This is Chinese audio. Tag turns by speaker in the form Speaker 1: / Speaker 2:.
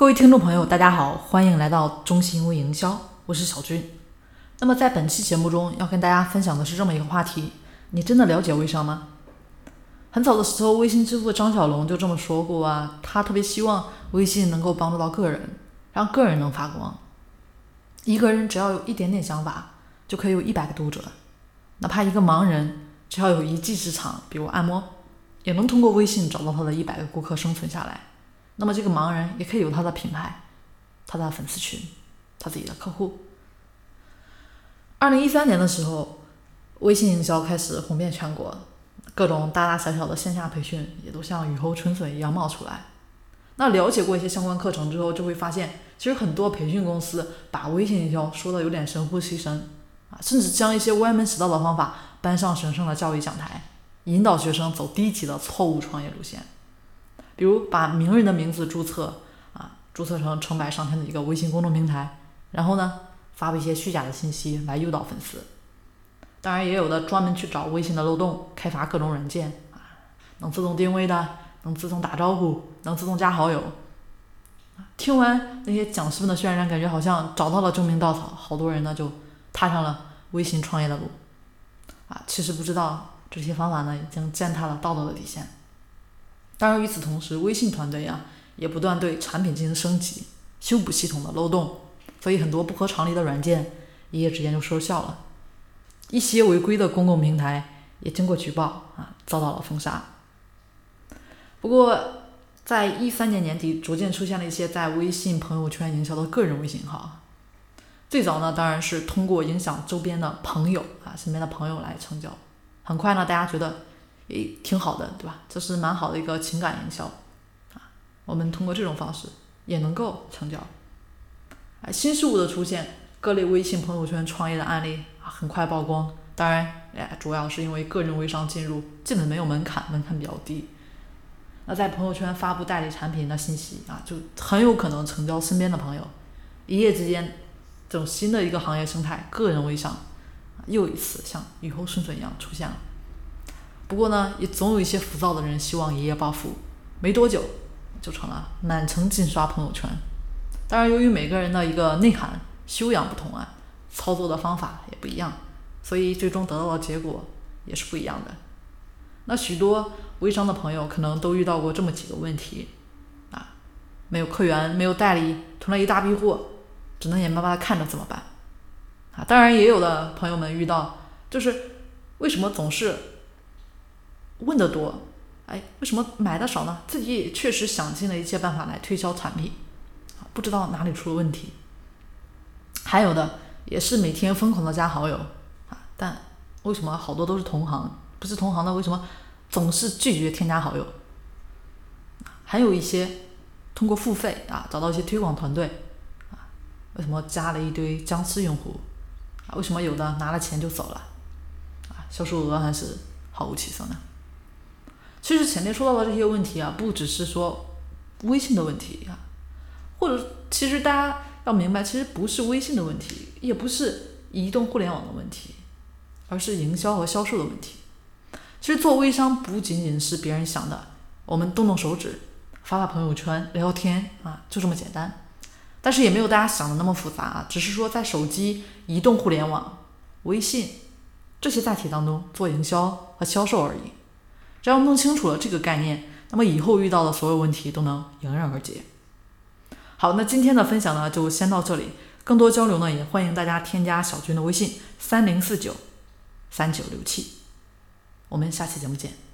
Speaker 1: 各位听众朋友，大家好，欢迎来到中心微营销，我是小军。那么在本期节目中，要跟大家分享的是这么一个话题：你真的了解微商吗？很早的时候，微信支付的张小龙就这么说过啊，他特别希望微信能够帮助到个人，让个人能发光。一个人只要有一点点想法，就可以有一百个读者；哪怕一个盲人，只要有一技之长，比如按摩，也能通过微信找到他的一百个顾客生存下来。那么这个盲人也可以有他的品牌、他的粉丝群、他自己的客户。二零一三年的时候，微信营销开始红遍全国。各种大大小小的线下培训也都像雨后春笋一样冒出来。那了解过一些相关课程之后，就会发现，其实很多培训公司把微信营销说的有点神乎其神啊，甚至将一些歪门邪道的方法搬上神圣的教育讲台，引导学生走低级的错误创业路线。比如把名人的名字注册啊，注册成成百上千的一个微信公众平台，然后呢，发布一些虚假的信息来诱导粉丝。当然，也有的专门去找微信的漏洞，开发各种软件啊，能自动定位的，能自动打招呼，能自动加好友。听完那些讲师们的渲染，感觉好像找到了救命稻草，好多人呢就踏上了微信创业的路。啊，其实不知道这些方法呢，已经践踏了道德的底线。当然，与此同时，微信团队啊，也不断对产品进行升级，修补系统的漏洞，所以很多不合常理的软件一夜之间就收效了。一些违规的公共平台也经过举报啊，遭到了封杀。不过，在一三年年底，逐渐出现了一些在微信朋友圈营销的个人微信号。最早呢，当然是通过影响周边的朋友啊，身边的朋友来成交。很快呢，大家觉得诶挺好的，对吧？这是蛮好的一个情感营销啊。我们通过这种方式也能够成交。哎，新事物的出现，各类微信朋友圈创业的案例啊。很快曝光，当然，哎，主要是因为个人微商进入基本没有门槛，门槛比较低。那在朋友圈发布代理产品的信息啊，就很有可能成交身边的朋友。一夜之间，这种新的一个行业生态，个人微商又一次像雨后春笋一样出现了。不过呢，也总有一些浮躁的人希望一夜暴富，没多久就成了满城尽刷朋友圈。当然，由于每个人的一个内涵修养不同啊。操作的方法也不一样，所以最终得到的结果也是不一样的。那许多微商的朋友可能都遇到过这么几个问题啊：没有客源，没有代理，囤了一大批货，只能眼巴巴的看着怎么办？啊，当然也有的朋友们遇到，就是为什么总是问的多？哎，为什么买的少呢？自己也确实想尽了一切办法来推销产品，啊，不知道哪里出了问题。还有的。也是每天疯狂的加好友啊，但为什么好多都是同行？不是同行的为什么总是拒绝添加好友？还有一些通过付费啊找到一些推广团队啊，为什么加了一堆僵尸用户？啊，为什么有的拿了钱就走了？啊，销售额还是毫无起色呢？其实前面说到的这些问题啊，不只是说微信的问题啊，或者其实大家。要明白，其实不是微信的问题，也不是移动互联网的问题，而是营销和销售的问题。其实做微商不仅仅是别人想的，我们动动手指，发发朋友圈，聊聊天啊，就这么简单。但是也没有大家想的那么复杂啊，只是说在手机、移动互联网、微信这些载体当中做营销和销售而已。只要弄清楚了这个概念，那么以后遇到的所有问题都能迎刃而解。好，那今天的分享呢，就先到这里。更多交流呢，也欢迎大家添加小军的微信：三零四九三九六七。我们下期节目见。